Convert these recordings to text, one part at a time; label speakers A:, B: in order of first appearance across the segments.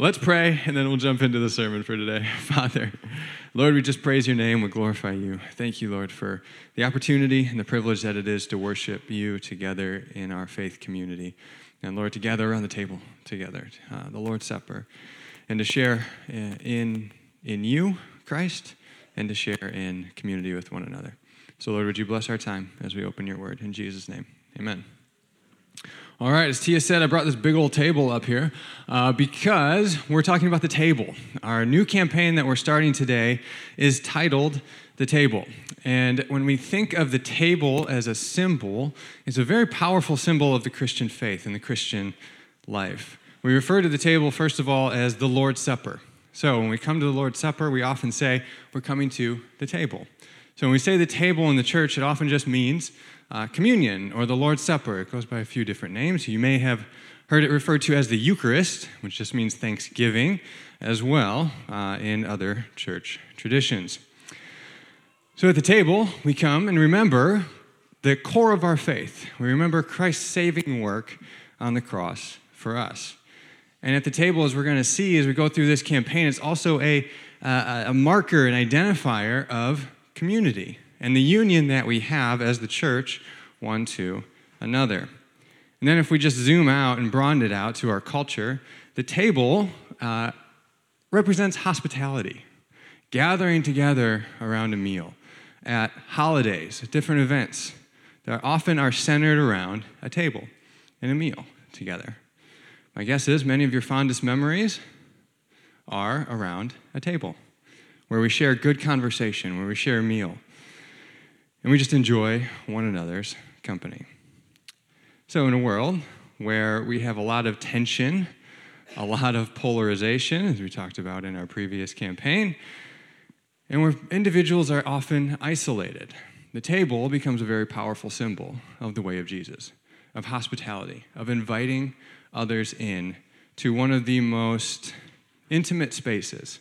A: Let's pray, and then we'll jump into the sermon for today. Father, Lord, we just praise your name. We glorify you. Thank you, Lord, for the opportunity and the privilege that it is to worship you together in our faith community. And Lord, together around the table, together, uh, the Lord's Supper, and to share uh, in, in you, Christ, and to share in community with one another. So, Lord, would you bless our time as we open your word? In Jesus' name, amen. All right, as Tia said, I brought this big old table up here uh, because we're talking about the table. Our new campaign that we're starting today is titled The Table. And when we think of the table as a symbol, it's a very powerful symbol of the Christian faith and the Christian life. We refer to the table, first of all, as the Lord's Supper. So when we come to the Lord's Supper, we often say we're coming to the table. So when we say the table in the church, it often just means uh, communion or the Lord's Supper. It goes by a few different names. You may have heard it referred to as the Eucharist, which just means thanksgiving, as well uh, in other church traditions. So at the table, we come and remember the core of our faith. We remember Christ's saving work on the cross for us. And at the table, as we're going to see as we go through this campaign, it's also a, uh, a marker, an identifier of community and the union that we have as the church one to another. And then, if we just zoom out and broaden it out to our culture, the table uh, represents hospitality, gathering together around a meal at holidays, at different events that often are centered around a table and a meal together. My guess is many of your fondest memories are around a table where we share good conversation, where we share a meal, and we just enjoy one another's company. So, in a world where we have a lot of tension, a lot of polarization, as we talked about in our previous campaign, and where individuals are often isolated, the table becomes a very powerful symbol of the way of Jesus, of hospitality, of inviting others in to one of the most intimate spaces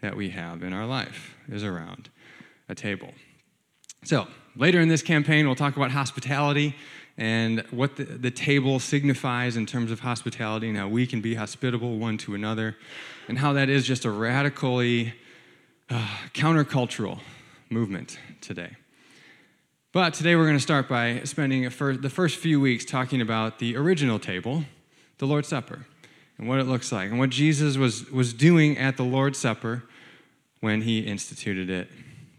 A: that we have in our life is around a table. So, later in this campaign, we'll talk about hospitality and what the, the, table signifies in terms of hospitality and how we can be hospitable one to another, and how that is just a radically uh, countercultural movement today. But today we're going to start by spending the first few weeks talking about the original table, the Lord's Supper, and what it looks like, and what Jesus was, was doing at the Lord's Supper when he instituted it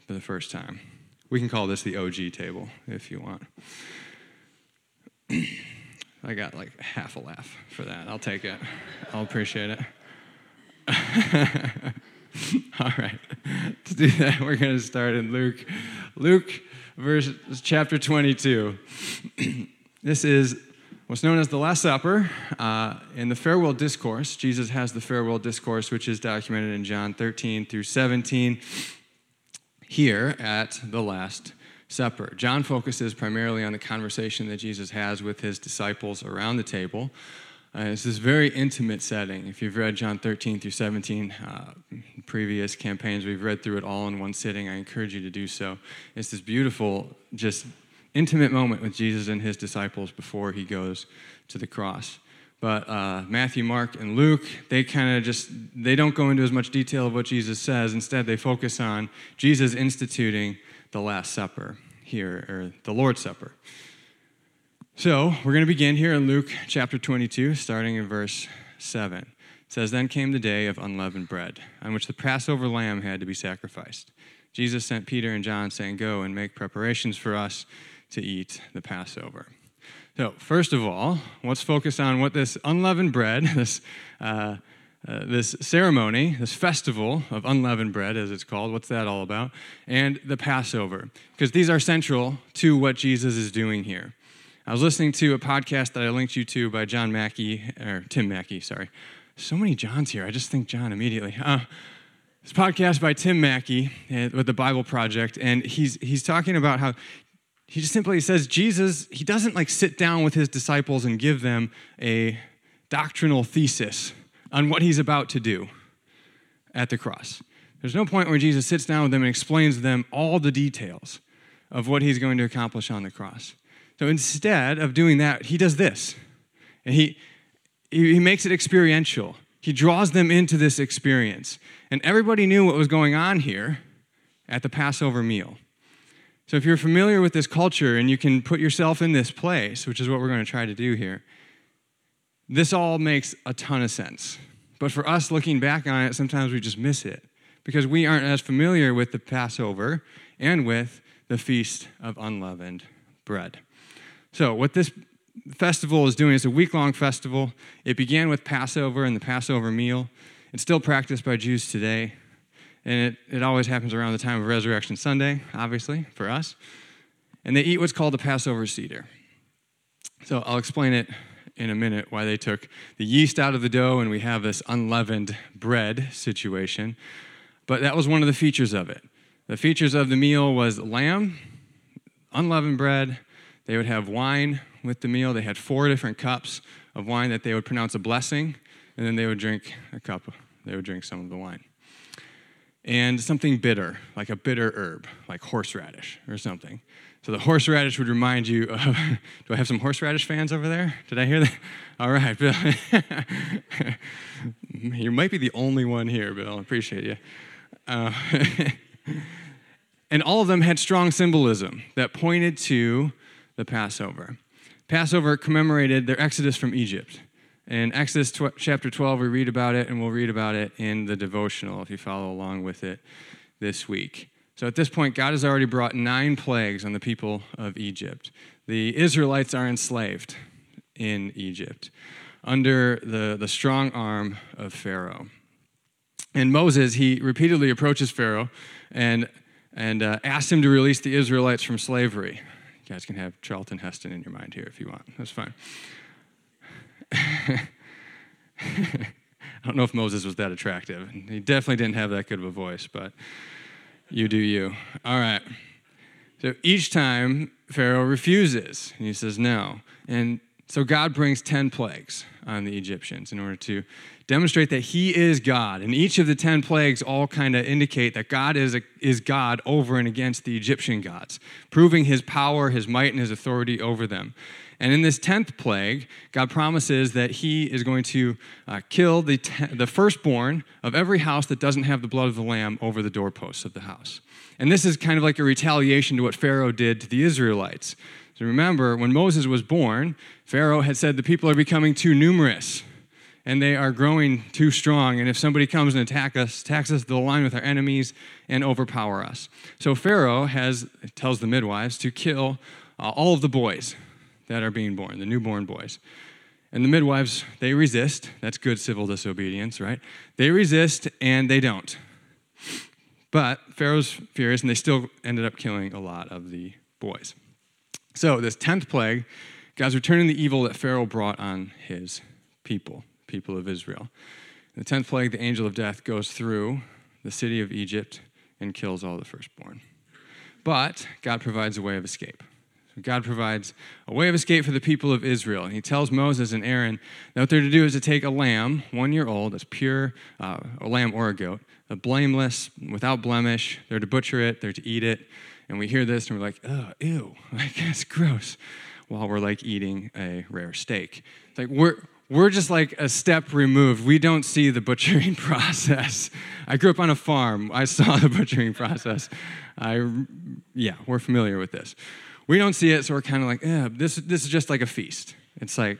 A: for the first time. We can call this the OG table if you want. I got like half a laugh for that. I'll take it. I'll appreciate it. All right. To do that, we're going to start in Luke. Luke, verse chapter 22. this is what's known as the Last Supper. Uh, in the farewell discourse, Jesus has the farewell discourse, which is documented in John 13 through 17 here at the Last Supper. John focuses primarily on the conversation that Jesus has with his disciples around the table. Uh, it's this very intimate setting. If you've read John 13 through 17, uh, previous campaigns, we've read through it all in one sitting. I encourage you to do so. It's this beautiful, just intimate moment with Jesus and his disciples before he goes to the cross. But uh, Matthew, Mark, and Luke, they kind of just, they don't go into as much detail of what Jesus says. Instead, they focus on Jesus instituting the Last Supper here, or the Lord's Supper. So we're going to begin here in Luke chapter 22, starting in verse 7. It says, Then came the day of unleavened bread, on which the Passover lamb had to be sacrificed. Jesus sent Peter and John, saying, Go and make preparations for us to eat the Passover. So, first of all, let's focus on what this unleavened bread, this, uh, uh, this ceremony, this festival of unleavened bread, as it's called, what's that all about? And the Passover, because these are central to what Jesus is doing here. I was listening to a podcast that I linked you to by John Mackie, or Tim Mackie, sorry. So many Johns here. I just think John immediately. Uh, this podcast by Tim Mackie uh, with the Bible Project, and he's he's talking about how he just simply says Jesus, he doesn't like sit down with his disciples and give them a doctrinal thesis on what he's about to do at the cross. There's no point where Jesus sits down with them and explains to them all the details of what he's going to accomplish on the cross. So instead of doing that, he does this. And he, he makes it experiential. he draws them into this experience. And everybody knew what was going on here at the Passover meal. So if you're familiar with this culture and you can put yourself in this place, which is what we're going to try to do here, this all makes a ton of sense. But for us looking back on it, sometimes we just miss it because we aren't as familiar with the Passover and with the Feast of Unleavened Bread. So, what this festival is doing is a week long festival. It began with Passover and the Passover meal. It's still practiced by Jews today. And it, it always happens around the time of Resurrection Sunday, obviously, for us. And they eat what's called the Passover Seder. So I'll explain it in a minute why they took the yeast out of the dough and we have this unleavened bread situation. But that was one of the features of it. The features of the meal was lamb, unleavened bread. They would have wine with the meal. They had four different cups of wine that they would pronounce a blessing, and then they would drink a cup. They would drink some of the wine and something bitter, like a bitter herb, like horseradish or something. So the horseradish would remind you of, do I have some horseradish fans over there? Did I hear that? All right, Bill. you might be the only one here, Bill. I appreciate you. Uh, and all of them had strong symbolism that pointed to the Passover. Passover commemorated their exodus from Egypt. In Exodus tw- chapter 12, we read about it, and we'll read about it in the devotional if you follow along with it this week. So at this point, God has already brought nine plagues on the people of Egypt. The Israelites are enslaved in Egypt under the, the strong arm of Pharaoh. And Moses, he repeatedly approaches Pharaoh and, and uh, asks him to release the Israelites from slavery. You guys can have Charlton Heston in your mind here if you want. That's fine. I don't know if Moses was that attractive. He definitely didn't have that good of a voice, but you do you. All right. So each time Pharaoh refuses, and he says no. And so God brings 10 plagues on the Egyptians in order to demonstrate that he is God. And each of the 10 plagues all kind of indicate that God is, a, is God over and against the Egyptian gods, proving his power, his might, and his authority over them. And in this 10th plague, God promises that He is going to uh, kill the, the firstborn of every house that doesn't have the blood of the Lamb over the doorposts of the house. And this is kind of like a retaliation to what Pharaoh did to the Israelites. So remember, when Moses was born, Pharaoh had said the people are becoming too numerous and they are growing too strong. And if somebody comes and attack us, attacks us, they'll align with our enemies and overpower us. So Pharaoh has tells the midwives to kill uh, all of the boys that are being born, the newborn boys. And the midwives, they resist. That's good civil disobedience, right? They resist and they don't. But Pharaoh's furious and they still ended up killing a lot of the boys. So, this 10th plague, God's returning the evil that Pharaoh brought on his people, people of Israel. In the 10th plague, the angel of death goes through the city of Egypt and kills all the firstborn. But God provides a way of escape. God provides a way of escape for the people of Israel. And he tells Moses and Aaron that what they're to do is to take a lamb, one year old, that's pure, uh, a lamb or a goat, a blameless, without blemish. They're to butcher it, they're to eat it. And we hear this and we're like, oh, ew, like, that's gross, while we're like eating a rare steak. It's like, we're, we're just like a step removed. We don't see the butchering process. I grew up on a farm. I saw the butchering process. I, yeah, we're familiar with this. We don't see it, so we're kind of like, eh, this, this is just like a feast. It's like,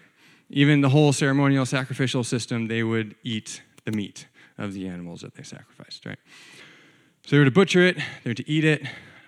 A: even the whole ceremonial sacrificial system, they would eat the meat of the animals that they sacrificed, right? So they were to butcher it, they were to eat it,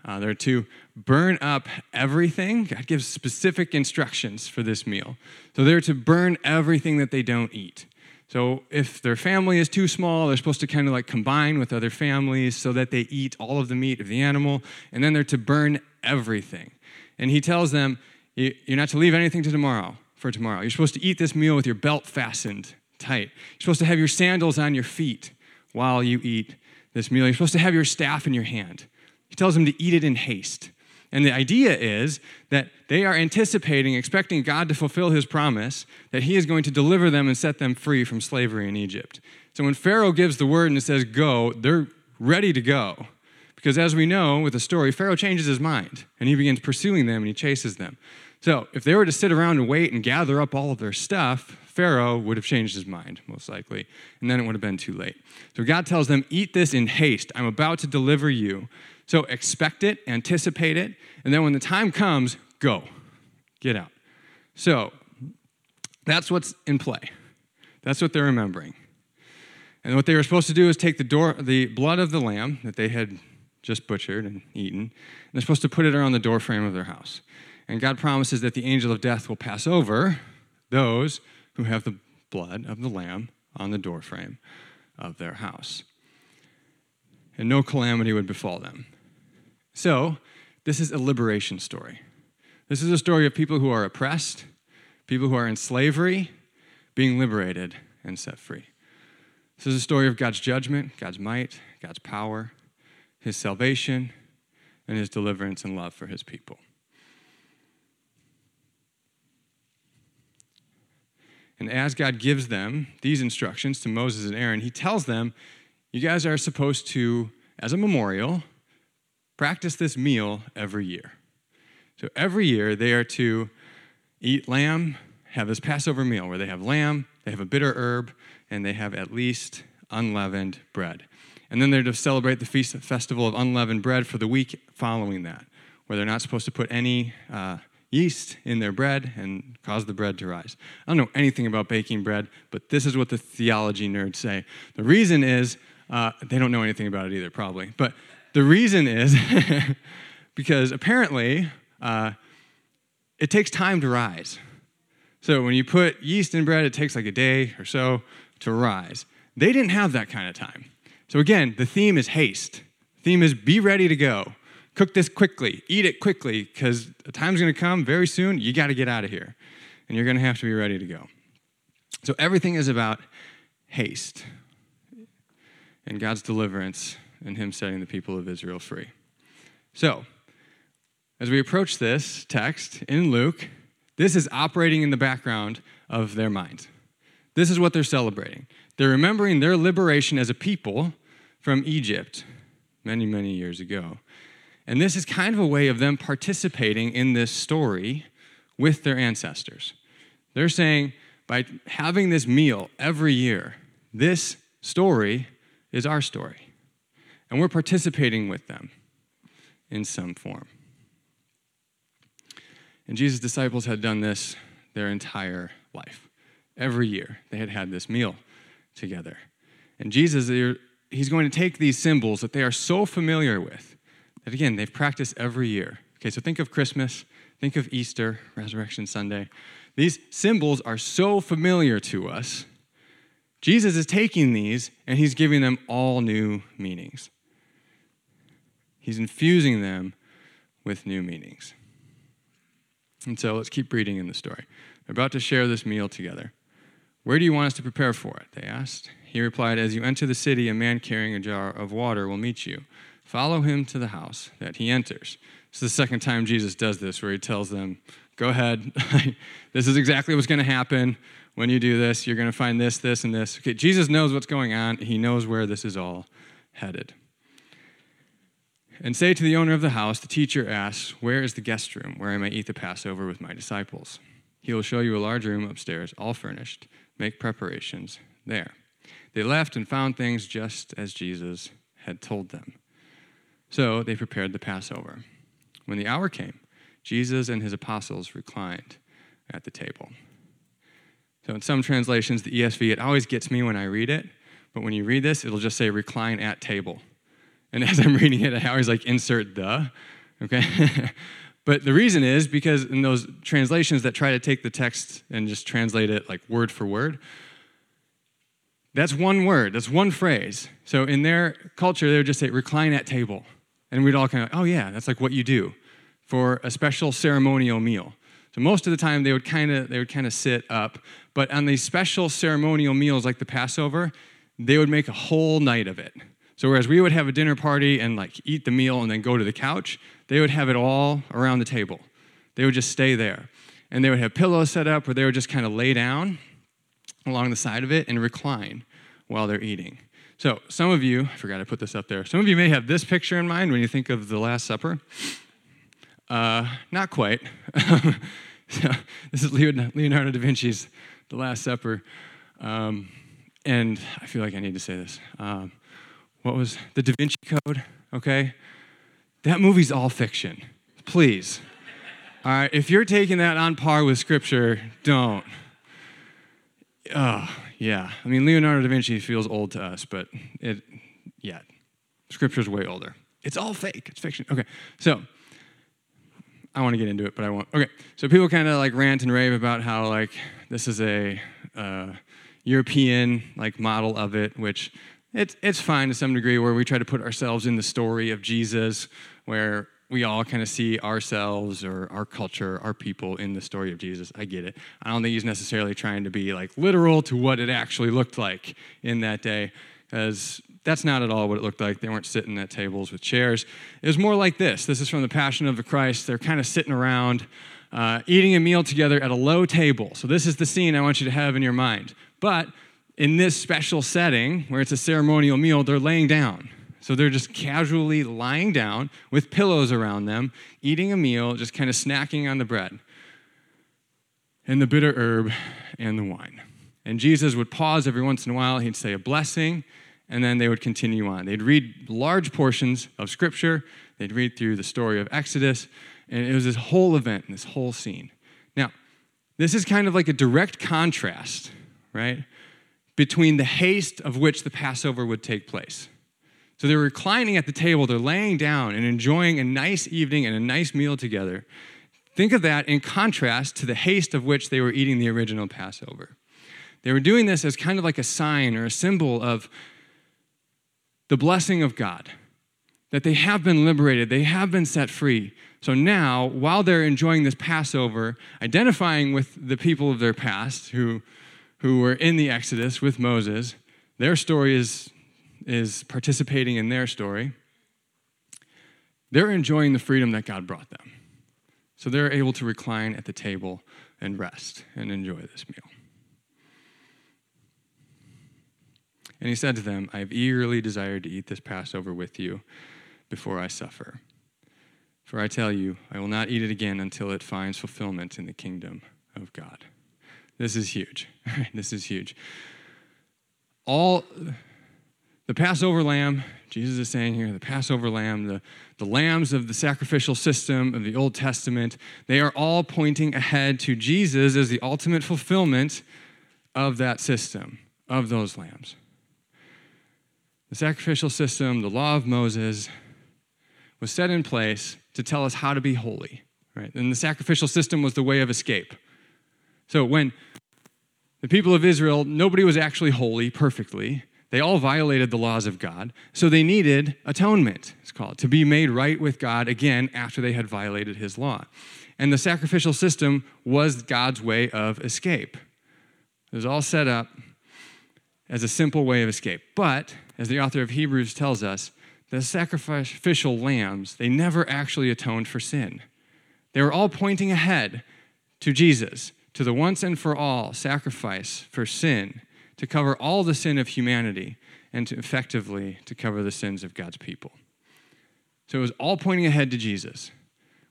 A: uh, they're to burn up everything. God gives specific instructions for this meal. So they're to burn everything that they don't eat. So if their family is too small, they're supposed to kind of like combine with other families so that they eat all of the meat of the animal, and then they're to burn everything and he tells them, You're not to leave anything to tomorrow for tomorrow. You're supposed to eat this meal with your belt fastened tight. You're supposed to have your sandals on your feet while you eat this meal. You're supposed to have your staff in your hand. He tells them to eat it in haste. And the idea is that they are anticipating, expecting God to fulfill his promise that he is going to deliver them and set them free from slavery in Egypt. So when Pharaoh gives the word and it says go, they're ready to go. Because as we know with the story, Pharaoh changes his mind and he begins pursuing them and he chases them. So if they were to sit around and wait and gather up all of their stuff, Pharaoh would have changed his mind, most likely, and then it would have been too late. So God tells them, Eat this in haste. I'm about to deliver you. So expect it, anticipate it, and then when the time comes, go. Get out. So that's what's in play. That's what they're remembering. And what they were supposed to do is take the, door, the blood of the lamb that they had just butchered and eaten, and they're supposed to put it around the doorframe of their house. And God promises that the angel of death will pass over those who have the blood of the lamb on the doorframe of their house. And no calamity would befall them. So, this is a liberation story. This is a story of people who are oppressed, people who are in slavery, being liberated and set free. This is a story of God's judgment, God's might, God's power, His salvation, and His deliverance and love for His people. And as God gives them these instructions to Moses and Aaron, He tells them, You guys are supposed to, as a memorial, practice this meal every year. So every year they are to eat lamb, have this Passover meal where they have lamb, they have a bitter herb, and they have at least unleavened bread. And then they're to celebrate the feast festival of unleavened bread for the week following that, where they're not supposed to put any uh, yeast in their bread and cause the bread to rise. I don't know anything about baking bread, but this is what the theology nerds say. The reason is uh, they don't know anything about it either, probably. But the reason is because apparently uh, it takes time to rise. So when you put yeast in bread, it takes like a day or so to rise. They didn't have that kind of time. So again, the theme is haste. The theme is be ready to go. Cook this quickly, eat it quickly, because the time's to come very soon. You got to get out of here, and you're to have to be ready to go. So everything is about haste and God's deliverance and Him setting the people of Israel free. So, as we approach this text in Luke, this is operating in the background of their mind. This is what they're celebrating. They're remembering their liberation as a people from Egypt many, many years ago. And this is kind of a way of them participating in this story with their ancestors. They're saying, by having this meal every year, this story is our story. And we're participating with them in some form. And Jesus' disciples had done this their entire life. Every year, they had had this meal together. And Jesus, he's going to take these symbols that they are so familiar with that, again, they've practiced every year. Okay, so think of Christmas, think of Easter, Resurrection Sunday. These symbols are so familiar to us. Jesus is taking these and he's giving them all new meanings. He's infusing them with new meanings. And so let's keep reading in the story. They're about to share this meal together. Where do you want us to prepare for it? They asked. He replied, As you enter the city, a man carrying a jar of water will meet you. Follow him to the house that he enters. It's the second time Jesus does this, where he tells them, Go ahead. this is exactly what's going to happen when you do this. You're going to find this, this, and this. Okay, Jesus knows what's going on, he knows where this is all headed. And say to the owner of the house, the teacher asks, Where is the guest room where I may eat the Passover with my disciples? He will show you a large room upstairs, all furnished. Make preparations there. They left and found things just as Jesus had told them. So they prepared the Passover. When the hour came, Jesus and his apostles reclined at the table. So in some translations, the ESV, it always gets me when I read it, but when you read this, it'll just say recline at table. And as I'm reading it, I always like insert the, okay? but the reason is because in those translations that try to take the text and just translate it like word for word, that's one word, that's one phrase. So in their culture, they would just say recline at table. And we'd all kind of, oh yeah, that's like what you do for a special ceremonial meal. So most of the time they would kind of they would kind of sit up, but on these special ceremonial meals like the Passover, they would make a whole night of it. So whereas we would have a dinner party and like eat the meal and then go to the couch, they would have it all around the table. They would just stay there. And they would have pillows set up where they would just kind of lay down along the side of it and recline while they're eating. So, some of you, I forgot to put this up there, some of you may have this picture in mind when you think of the Last Supper. Uh, not quite. so, this is Leonardo da Vinci's the Last Supper. Um, and I feel like I need to say this. Um, what was the Da Vinci Code? Okay. That movie's all fiction. Please. All right. If you're taking that on par with Scripture, don't. Oh, yeah. I mean, Leonardo da Vinci feels old to us, but it, yeah. Scripture's way older. It's all fake. It's fiction. Okay. So, I want to get into it, but I won't. Okay, so people kind of like rant and rave about how like this is a uh, European like model of it, which it's it's fine to some degree, where we try to put ourselves in the story of Jesus, where we all kind of see ourselves or our culture, our people in the story of Jesus. I get it. I don't think he's necessarily trying to be like literal to what it actually looked like in that day, because that's not at all what it looked like. They weren't sitting at tables with chairs. It was more like this. This is from the Passion of the Christ. They're kind of sitting around, uh, eating a meal together at a low table. So, this is the scene I want you to have in your mind. But in this special setting, where it's a ceremonial meal, they're laying down. So, they're just casually lying down with pillows around them, eating a meal, just kind of snacking on the bread and the bitter herb and the wine. And Jesus would pause every once in a while. He'd say a blessing and then they would continue on. They'd read large portions of Scripture, they'd read through the story of Exodus, and it was this whole event, this whole scene. Now, this is kind of like a direct contrast, right, between the haste of which the Passover would take place. So they're reclining at the table, they're laying down and enjoying a nice evening and a nice meal together. Think of that in contrast to the haste of which they were eating the original Passover. They were doing this as kind of like a sign or a symbol of the blessing of God, that they have been liberated, they have been set free. So now, while they're enjoying this Passover, identifying with the people of their past who, who were in the Exodus with Moses, their story is, is participating in their story. They're enjoying the freedom that God brought them. So they're able to recline at the table and rest and enjoy this meal. And he said to them, I have eagerly desired to eat this Passover with you before I suffer. For I tell you, I will not eat it again until it finds fulfillment in the kingdom of God. This is huge. this is huge. All the Passover lamb, Jesus is saying here, the Passover lamb, the, the lambs of the sacrificial system of the Old Testament, they are all pointing ahead to Jesus as the ultimate fulfillment of that system, of those lambs. The sacrificial system, the law of Moses, was set in place to tell us how to be holy, right? And the sacrificial system was the way of escape. So when the people of Israel, nobody was actually holy perfectly. They all violated the laws of God. So they needed atonement, it's called, to be made right with God again after they had violated his law. And the sacrificial system was God's way of escape. It was all set up as a simple way of escape. But, as the author of Hebrews tells us, the sacrificial lambs, they never actually atoned for sin. They were all pointing ahead to Jesus, to the once and for all sacrifice for sin, to cover all the sin of humanity, and to effectively to cover the sins of God's people. So it was all pointing ahead to Jesus.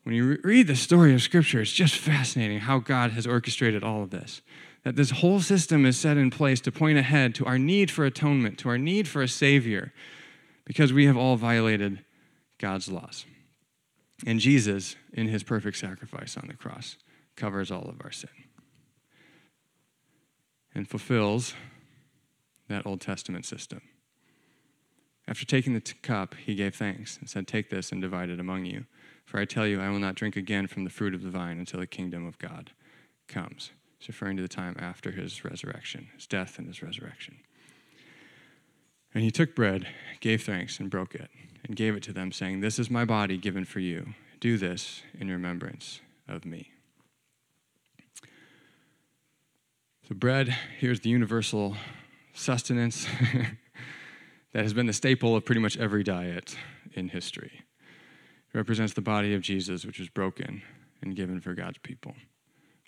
A: When you read the story of Scripture, it's just fascinating how God has orchestrated all of this that this whole system is set in place to point ahead to our need for atonement, to our need for a Savior, because we have all violated God's laws. And Jesus, in his perfect sacrifice on the cross, covers all of our sin and fulfills that Old Testament system. After taking the t- cup, he gave thanks and said, Take this and divide it among you. For I tell you, I will not drink again from the fruit of the vine until the kingdom of God comes. It's referring to the time after his resurrection, his death and his resurrection. And he took bread, gave thanks, and broke it, and gave it to them, saying, This is my body given for you. Do this in remembrance of me. So, bread, here's the universal sustenance that has been the staple of pretty much every diet in history. It represents the body of Jesus, which was broken and given for God's people.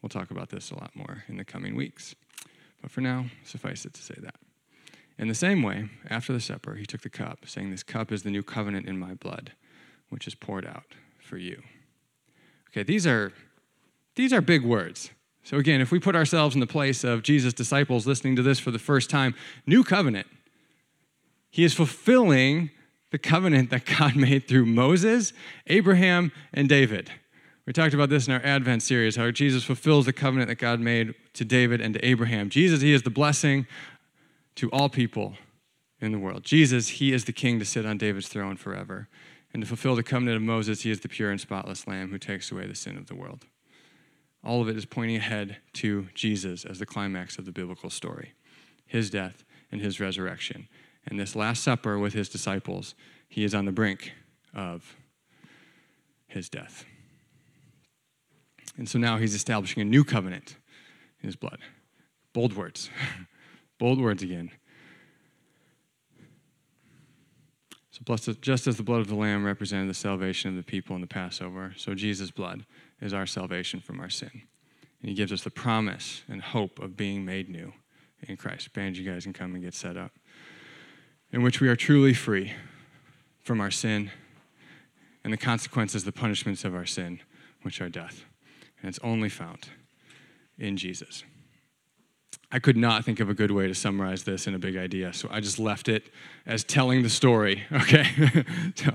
A: We'll talk about this a lot more in the coming weeks. But for now, suffice it to say that. In the same way, after the supper, he took the cup, saying, This cup is the new covenant in my blood, which is poured out for you. Okay, these are these are big words. So, again, if we put ourselves in the place of Jesus' disciples listening to this for the first time, new covenant, he is fulfilling the covenant that God made through Moses, Abraham, and David. We talked about this in our Advent series, how Jesus fulfills the covenant that God made to David and to Abraham. Jesus, he is the blessing to all people in the world. Jesus, he is the king to sit on David's throne forever. And to fulfill the covenant of Moses, he is the pure and spotless lamb who takes away the sin of the world. All of it is pointing ahead to Jesus as the climax of the biblical story his death and his resurrection. And this Last Supper with his disciples, he is on the brink of his death. And so now he's establishing a new covenant in his blood. Bold words. Bold words again. So, just as the blood of the Lamb represented the salvation of the people in the Passover, so Jesus' blood is our salvation from our sin. And he gives us the promise and hope of being made new in Christ. Band, you guys can come and get set up. In which we are truly free from our sin and the consequences, the punishments of our sin, which are death. And it's only found in Jesus. I could not think of a good way to summarize this in a big idea, so I just left it as telling the story, okay? so,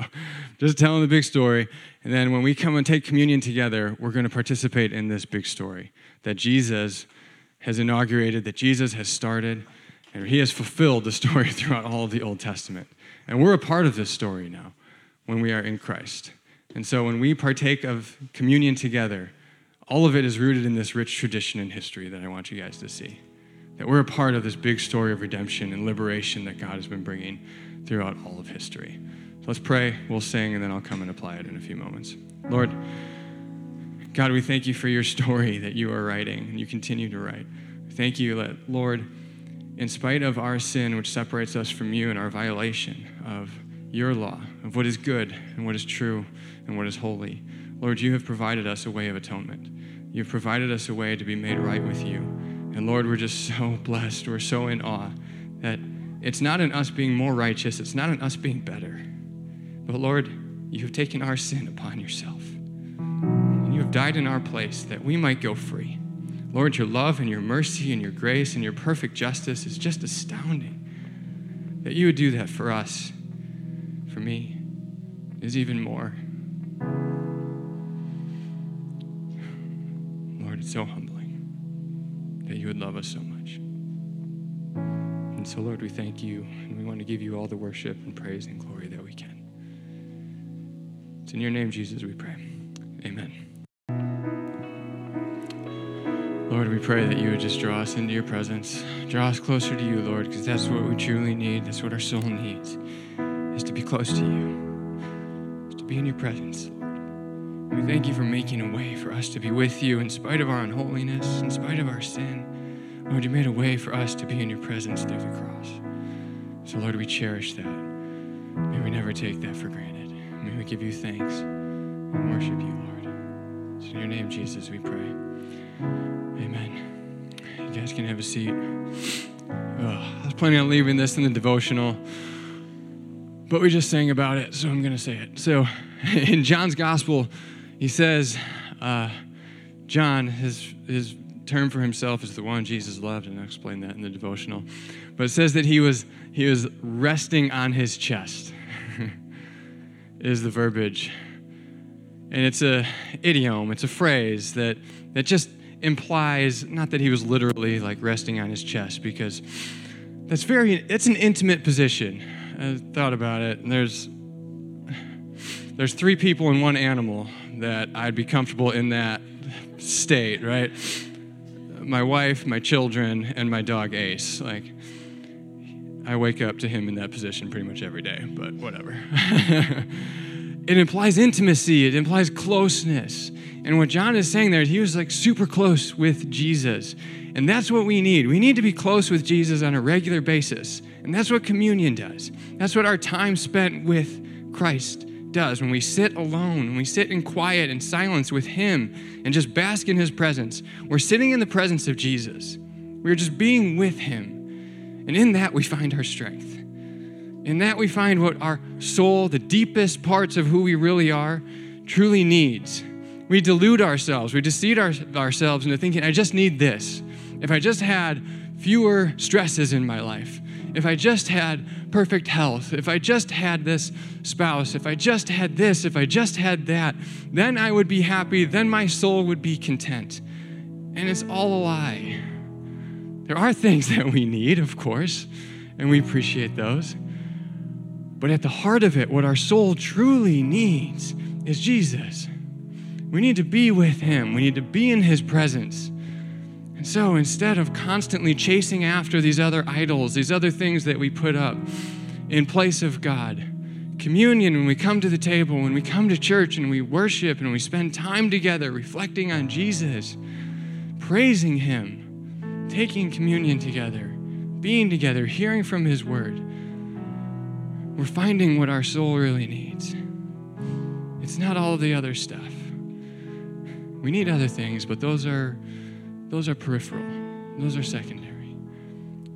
A: just telling the big story. And then when we come and take communion together, we're going to participate in this big story that Jesus has inaugurated, that Jesus has started, and he has fulfilled the story throughout all of the Old Testament. And we're a part of this story now when we are in Christ. And so when we partake of communion together, all of it is rooted in this rich tradition and history that I want you guys to see that we're a part of this big story of redemption and liberation that God has been bringing throughout all of history. So let's pray, we'll sing, and then I'll come and apply it in a few moments. Lord, God, we thank you for your story that you are writing and you continue to write. Thank you that, Lord, in spite of our sin, which separates us from you and our violation of your law, of what is good and what is true and what is holy, Lord, you have provided us a way of atonement. You've provided us a way to be made right with you and Lord, we're just so blessed. We're so in awe that it's not in us being more righteous, it's not in us being better. But Lord, you have taken our sin upon yourself. And you have died in our place that we might go free. Lord, your love and your mercy and your grace and your perfect justice is just astounding. That you would do that for us, for me, is even more. Lord, it's so humbling that you would love us so much. And so, Lord, we thank you, and we want to give you all the worship and praise and glory that we can. It's in your name, Jesus, we pray. Amen. Lord, we pray that you would just draw us into your presence. Draw us closer to you, Lord, because that's what we truly need. That's what our soul needs, is to be close to you, is to be in your presence. We thank you for making a way for us to be with you in spite of our unholiness, in spite of our sin. Lord, you made a way for us to be in your presence through the cross. So, Lord, we cherish that. May we never take that for granted. May we give you thanks and worship you, Lord. So in your name, Jesus, we pray. Amen. You guys can have a seat. I was planning on leaving this in the devotional, but we just sang about it, so I'm going to say it. So, in John's gospel, he says, uh, John, his, his term for himself is the one Jesus loved, and I'll explain that in the devotional. But it says that he was, he was resting on his chest, is the verbiage. And it's a idiom, it's a phrase that, that just implies, not that he was literally like resting on his chest, because that's very, it's an intimate position. I thought about it, and there's, there's three people and one animal that I'd be comfortable in that state, right? My wife, my children, and my dog Ace. Like, I wake up to him in that position pretty much every day, but whatever. it implies intimacy, it implies closeness. And what John is saying there, he was like super close with Jesus. And that's what we need. We need to be close with Jesus on a regular basis. And that's what communion does. That's what our time spent with Christ does when we sit alone, when we sit in quiet and silence with Him and just bask in His presence. We're sitting in the presence of Jesus. We're just being with Him. And in that, we find our strength. In that, we find what our soul, the deepest parts of who we really are, truly needs. we delude ourselves, we deceive our, ourselves into thinking, I just need this. If I just had fewer stresses in my life, if I just had perfect health, if I just had this spouse, if I just had this, if I just had that, then I would be happy, then my soul would be content. And it's all a lie. There are things that we need, of course, and we appreciate those. But at the heart of it, what our soul truly needs is Jesus. We need to be with Him, we need to be in His presence. And so instead of constantly chasing after these other idols, these other things that we put up in place of God, communion, when we come to the table, when we come to church and we worship and we spend time together reflecting on Jesus, praising Him, taking communion together, being together, hearing from His Word, we're finding what our soul really needs. It's not all the other stuff. We need other things, but those are those are peripheral, those are secondary.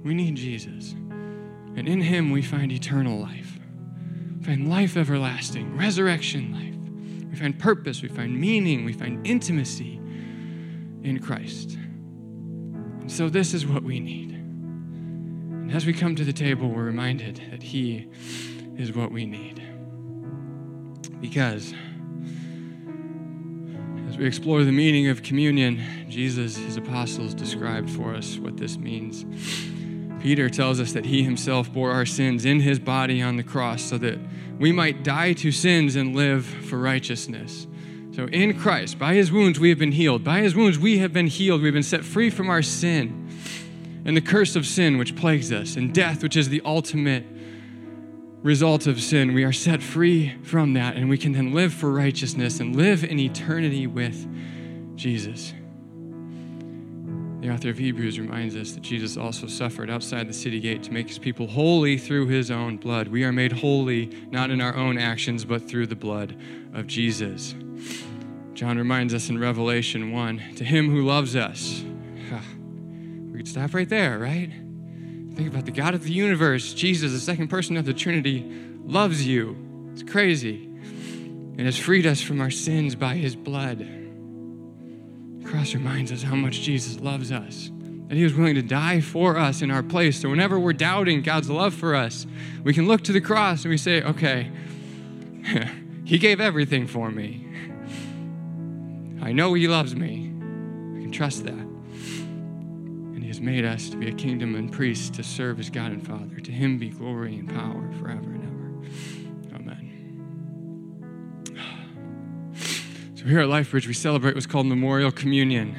A: We need Jesus. And in him we find eternal life. We find life everlasting, resurrection life. We find purpose, we find meaning, we find intimacy in Christ. And so this is what we need. And as we come to the table, we're reminded that he is what we need. Because we explore the meaning of communion, Jesus, his apostles, described for us what this means. Peter tells us that he himself bore our sins in his body on the cross so that we might die to sins and live for righteousness. So, in Christ, by his wounds, we have been healed. By his wounds, we have been healed. We've been set free from our sin and the curse of sin which plagues us, and death, which is the ultimate result of sin, we are set free from that, and we can then live for righteousness and live in eternity with Jesus. The author of Hebrews reminds us that Jesus also suffered outside the city gate to make his people holy through his own blood. We are made holy not in our own actions, but through the blood of Jesus. John reminds us in Revelation 1 to him who loves us. We could stop right there, right? Think about the God of the universe, Jesus, the second person of the Trinity, loves you. It's crazy. And has freed us from our sins by his blood. The cross reminds us how much Jesus loves us, that he was willing to die for us in our place. So whenever we're doubting God's love for us, we can look to the cross and we say, okay, he gave everything for me. I know he loves me. I can trust that made us to be a kingdom and priests to serve as God and Father. To him be glory and power forever and ever. Amen. So here at LifeBridge, we celebrate what's called Memorial Communion.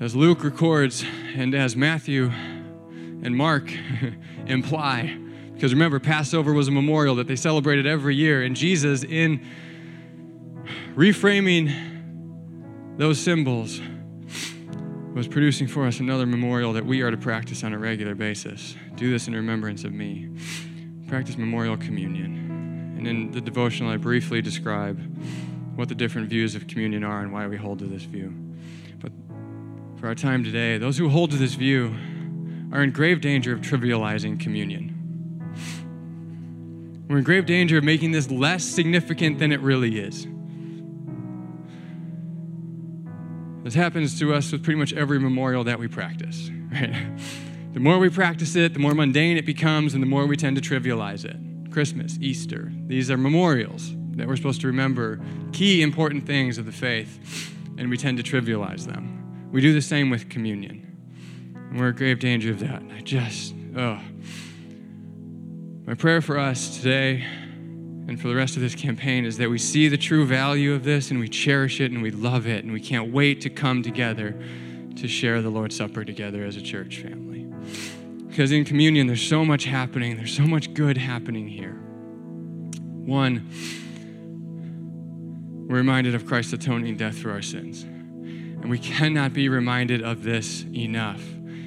A: As Luke records, and as Matthew and Mark imply, because remember, Passover was a memorial that they celebrated every year, and Jesus, in reframing those symbols, was producing for us another memorial that we are to practice on a regular basis. Do this in remembrance of me. Practice memorial communion. And in the devotional, I briefly describe what the different views of communion are and why we hold to this view. But for our time today, those who hold to this view are in grave danger of trivializing communion. We're in grave danger of making this less significant than it really is. This happens to us with pretty much every memorial that we practice, right? The more we practice it, the more mundane it becomes, and the more we tend to trivialize it. Christmas, Easter, these are memorials that we're supposed to remember key important things of the faith, and we tend to trivialize them. We do the same with communion. And we're in grave danger of that. I just, oh. My prayer for us today and for the rest of this campaign is that we see the true value of this and we cherish it and we love it and we can't wait to come together to share the Lord's Supper together as a church family. Because in communion, there's so much happening, there's so much good happening here. One, we're reminded of Christ's atoning death for our sins. And we cannot be reminded of this enough.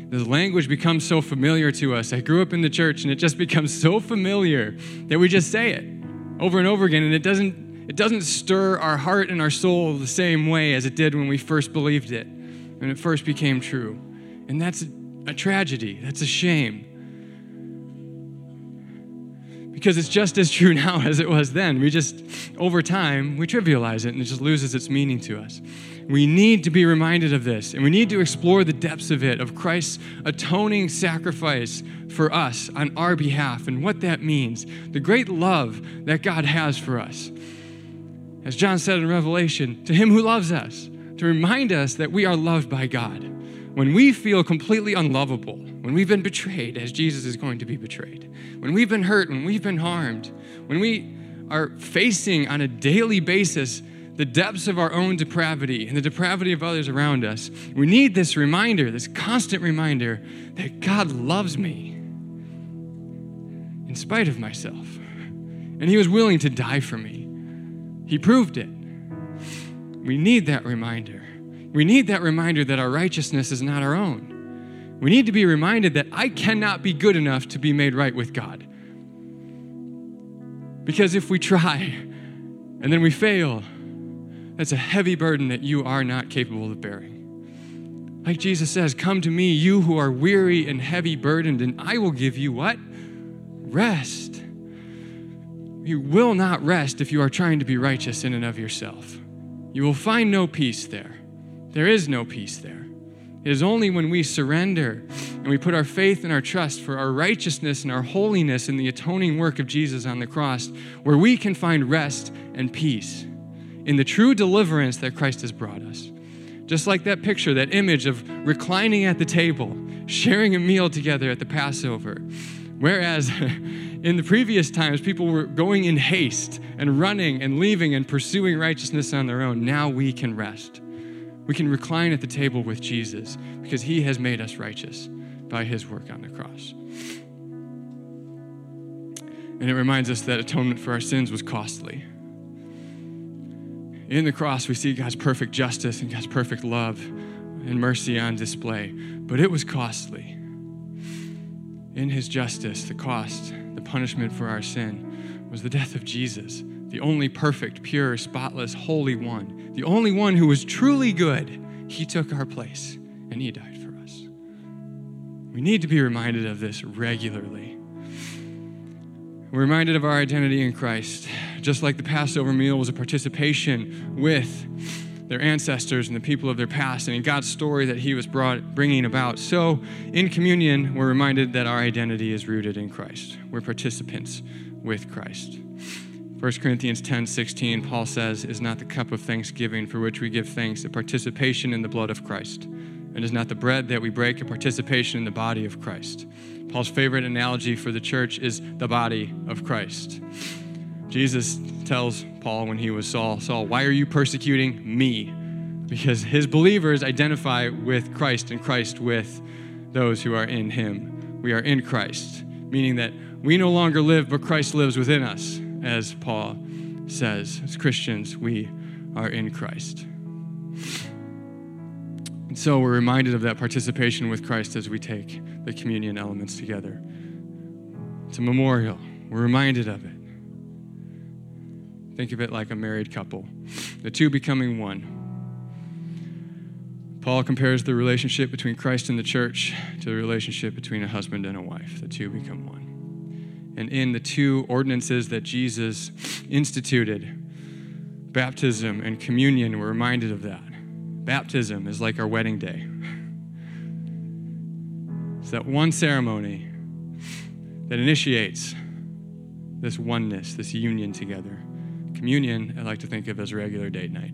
A: The language becomes so familiar to us. I grew up in the church and it just becomes so familiar that we just say it over and over again, and it doesn't, it doesn't stir our heart and our soul the same way as it did when we first believed it, when it first became true. And that's a, tragedy, that's a shame. because it's just as true now as it was then. We just, over time, we trivialize it and it just loses its meaning to us. We need to be reminded of this, and we need to explore the depths of it, of Christ's atoning sacrifice for us on our behalf, and what that means, the great love that God has for us. As John said in Revelation, to him who loves us, to remind us that we are loved by God. When we feel completely unlovable, when we've been betrayed, as Jesus is going to be betrayed, when we've been hurt, when we've been harmed, when we are facing on a daily basis the depths of our own depravity and the depravity of others around us, we need this reminder, this constant reminder that God loves me in spite of myself. And He was willing to die for me. He proved it. We need that reminder. We need that reminder that our righteousness is not our own. We need to be reminded that I cannot be good enough to be made right with God. Because if we try and then we fail, that's a heavy burden that you are not capable of bearing. Like Jesus says, Come to me, you who are weary and heavy burdened, and I will give you what? Rest. You will not rest if you are trying to be righteous in and of yourself. You will find no peace there. There is no peace there. It is only when we surrender and we put our faith and our trust for our righteousness and our holiness in the atoning work of Jesus on the cross where we can find rest and peace in the true deliverance that Christ has brought us. Just like that picture, that image of reclining at the table, sharing a meal together at the Passover. Whereas in the previous times, people were going in haste and running and leaving and pursuing righteousness on their own. Now we can rest. We can recline at the table with Jesus because he has made us righteous by his work on the cross. And it reminds us that atonement for our sins was costly. In the cross, we see God's perfect justice and God's perfect love and mercy on display, but it was costly. In his justice, the cost, the punishment for our sin was the death of Jesus, the only perfect, pure, spotless, holy one, the only one who was truly good. He took our place and he died for us. We need to be reminded of this regularly. We're reminded of our identity in Christ. Just like the Passover meal was a participation with their ancestors and the people of their past and in God's story that He was brought, bringing about, so in communion, we're reminded that our identity is rooted in Christ. We're participants with Christ. 1 Corinthians 10 16, Paul says, Is not the cup of thanksgiving for which we give thanks a participation in the blood of Christ? And is not the bread that we break a participation in the body of Christ? Paul's favorite analogy for the church is the body of Christ. Jesus tells Paul when he was Saul, Saul, why are you persecuting me? Because his believers identify with Christ and Christ with those who are in him. We are in Christ, meaning that we no longer live, but Christ lives within us, as Paul says. As Christians, we are in Christ. And so we're reminded of that participation with Christ as we take the communion elements together. It's a memorial. We're reminded of it. Think of it like a married couple, the two becoming one. Paul compares the relationship between Christ and the church to the relationship between a husband and a wife. The two become one. And in the two ordinances that Jesus instituted, baptism and communion, we're reminded of that. Baptism is like our wedding day. It's that one ceremony that initiates this oneness, this union together. Communion, I like to think of as regular date night.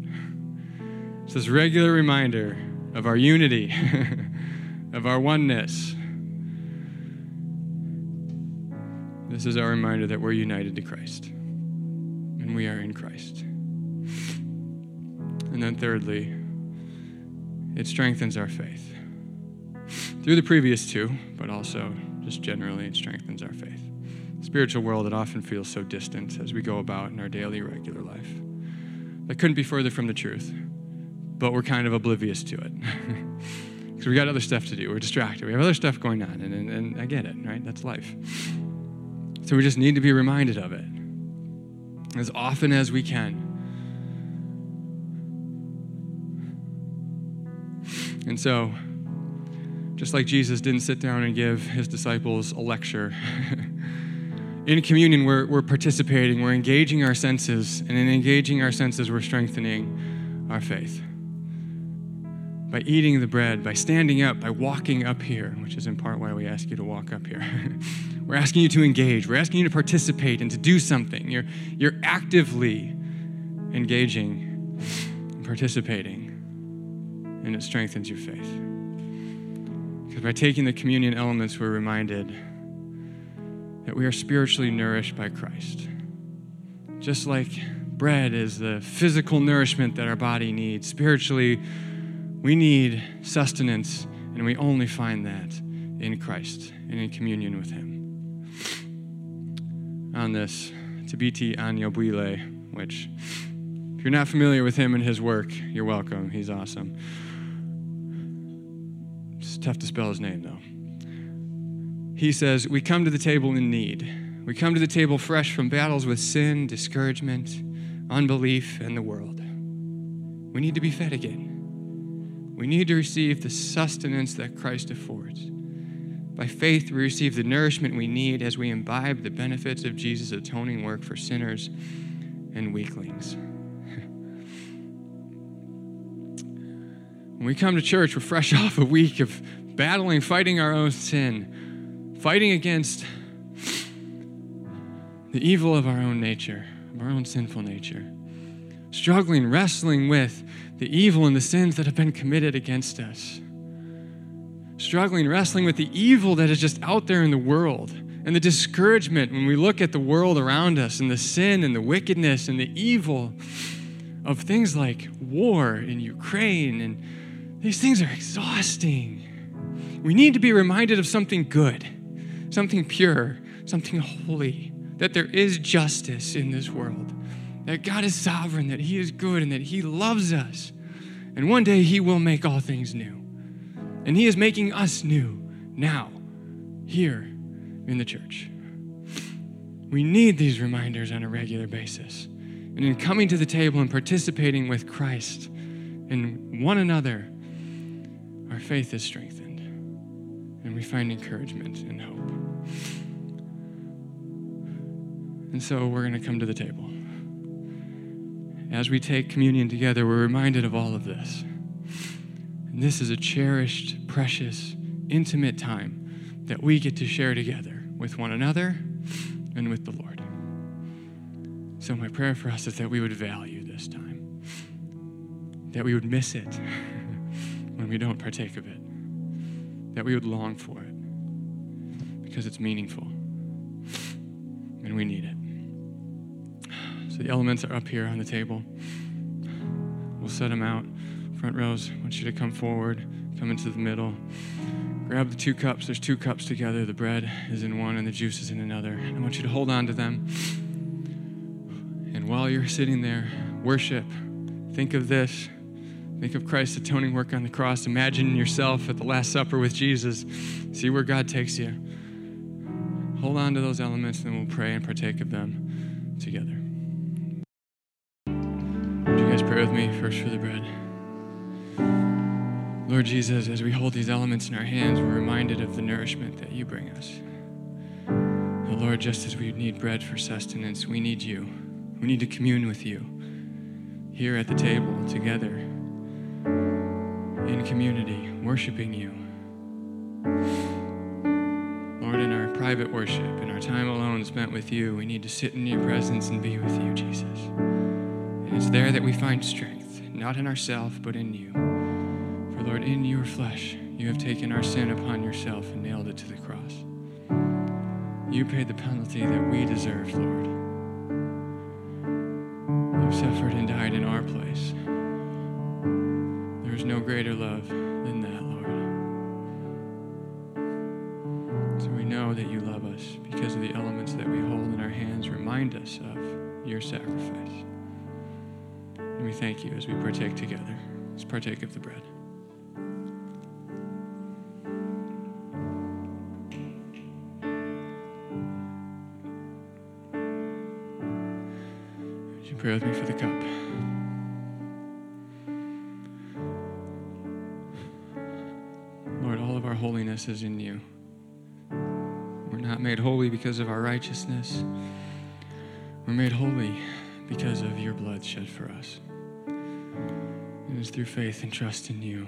A: It's this regular reminder of our unity, of our oneness. This is our reminder that we're united to Christ and we are in Christ. And then, thirdly, it strengthens our faith through the previous two, but also just generally it strengthens our faith. Spiritual world, that often feels so distant as we go about in our daily, regular life. That couldn't be further from the truth, but we're kind of oblivious to it. Because we got other stuff to do. We're distracted. We have other stuff going on, and, and, and I get it, right? That's life. So we just need to be reminded of it as often as we can. And so, just like Jesus didn't sit down and give his disciples a lecture, in communion, we're, we're participating, we're engaging our senses, and in engaging our senses, we're strengthening our faith. By eating the bread, by standing up, by walking up here, which is in part why we ask you to walk up here. we're asking you to engage, we're asking you to participate and to do something. You're, you're actively engaging and participating, and it strengthens your faith. Because by taking the communion elements, we're reminded that we are spiritually nourished by Christ. Just like bread is the physical nourishment that our body needs, spiritually, we need sustenance, and we only find that in Christ and in communion with Him. On this, Thabiti Anyabwile, which, if you're not familiar with him and his work, you're welcome. He's awesome. It's tough to spell his name, though he says, We come to the table in need. We come to the table fresh from battles with sin, discouragement, unbelief, and the world. We need to be fed again. We need to receive the sustenance that Christ affords. By faith, we receive the nourishment we need as we imbibe the benefits of Jesus' atoning work for sinners and weaklings. when we come to church, we're fresh off a week of battling, fighting our own sin fighting against the evil of our own nature, of our own sinful nature, struggling, wrestling with the evil and the sins that have been committed against us, struggling, wrestling with the evil that is just out there in the world. And the discouragement when we look at the world around us and the sin and the wickedness and the evil of things like war in Ukraine. And these things are exhausting. We need to be reminded of something good something pure, something holy, that there is justice in this world, that God is sovereign, that He is good, and that He loves us. And one day He will make all things new. And He is making us new now, here in the church. We need these reminders on a regular basis. And in coming to the table and participating with Christ and one another, our faith is strengthened and we find encouragement and hope. And so we're going to come to the table. As we take communion together, we're reminded of all of this. And this is a cherished, precious, intimate time that we get to share together with one another and with the Lord. So, my prayer for us is that we would value this time, that we would miss it when we don't partake of it that we would long for it because it's meaningful and we need it. So the elements are up here on the table. We'll set them out. Front rows, I want you to come forward, come into the middle. Grab the two cups. There's two cups together. The bread is in one and the juice is in another. I want you to hold on to them. And while you're sitting there, worship. Think of this. Think of Christ's atoning work on the cross. Imagine yourself at the Last Supper with Jesus. See where God takes you. Hold on to those elements, and we'll pray and partake of them together. Would you guys pray with me first for the bread? Lord Jesus, as we hold these elements in our hands, we're reminded of the nourishment that you bring us. Oh Lord, just as we need bread for sustenance, we need you. We need to commune with you here at the table together in community, worshiping you. Lord, in our private worship, in our time alone spent with you, we need to sit in your presence and be with you, Jesus. And it's there that we find strength, not in ourselves, but in you. For, Lord, in your flesh, you have taken our sin upon yourself and nailed it to the cross. You paid the penalty that we deserved, Lord. You suffered and died in our place. There's no greater love than that, sacrifice. And we thank you as we partake together. Let's partake of the bread. Would you pray with me for the cup? Lord, all of our holiness is in you. We're not made holy because of our righteousness. We're made holy because of your blood shed for us. It is through faith and trust in you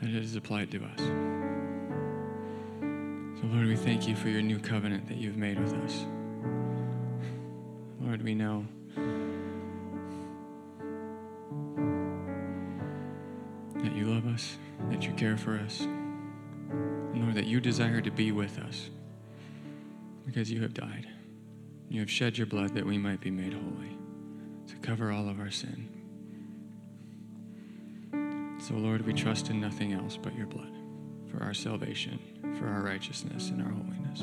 A: that it is applied to us. So, Lord, we thank you for your new covenant that you've made with us. Lord, we know that you love us, that you care for us, and Lord, that you desire to be with us because you have died. You have shed your blood that we might be made holy, to cover all of our sin. So, Lord, we trust in nothing else but your blood for our salvation, for our righteousness, and our holiness.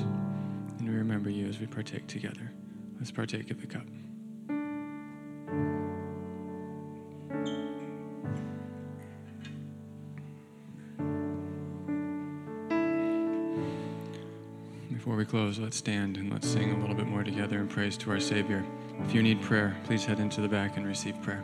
A: And we remember you as we partake together. Let's partake of the cup. Close, let's stand and let's sing a little bit more together in praise to our Savior. If you need prayer, please head into the back and receive prayer.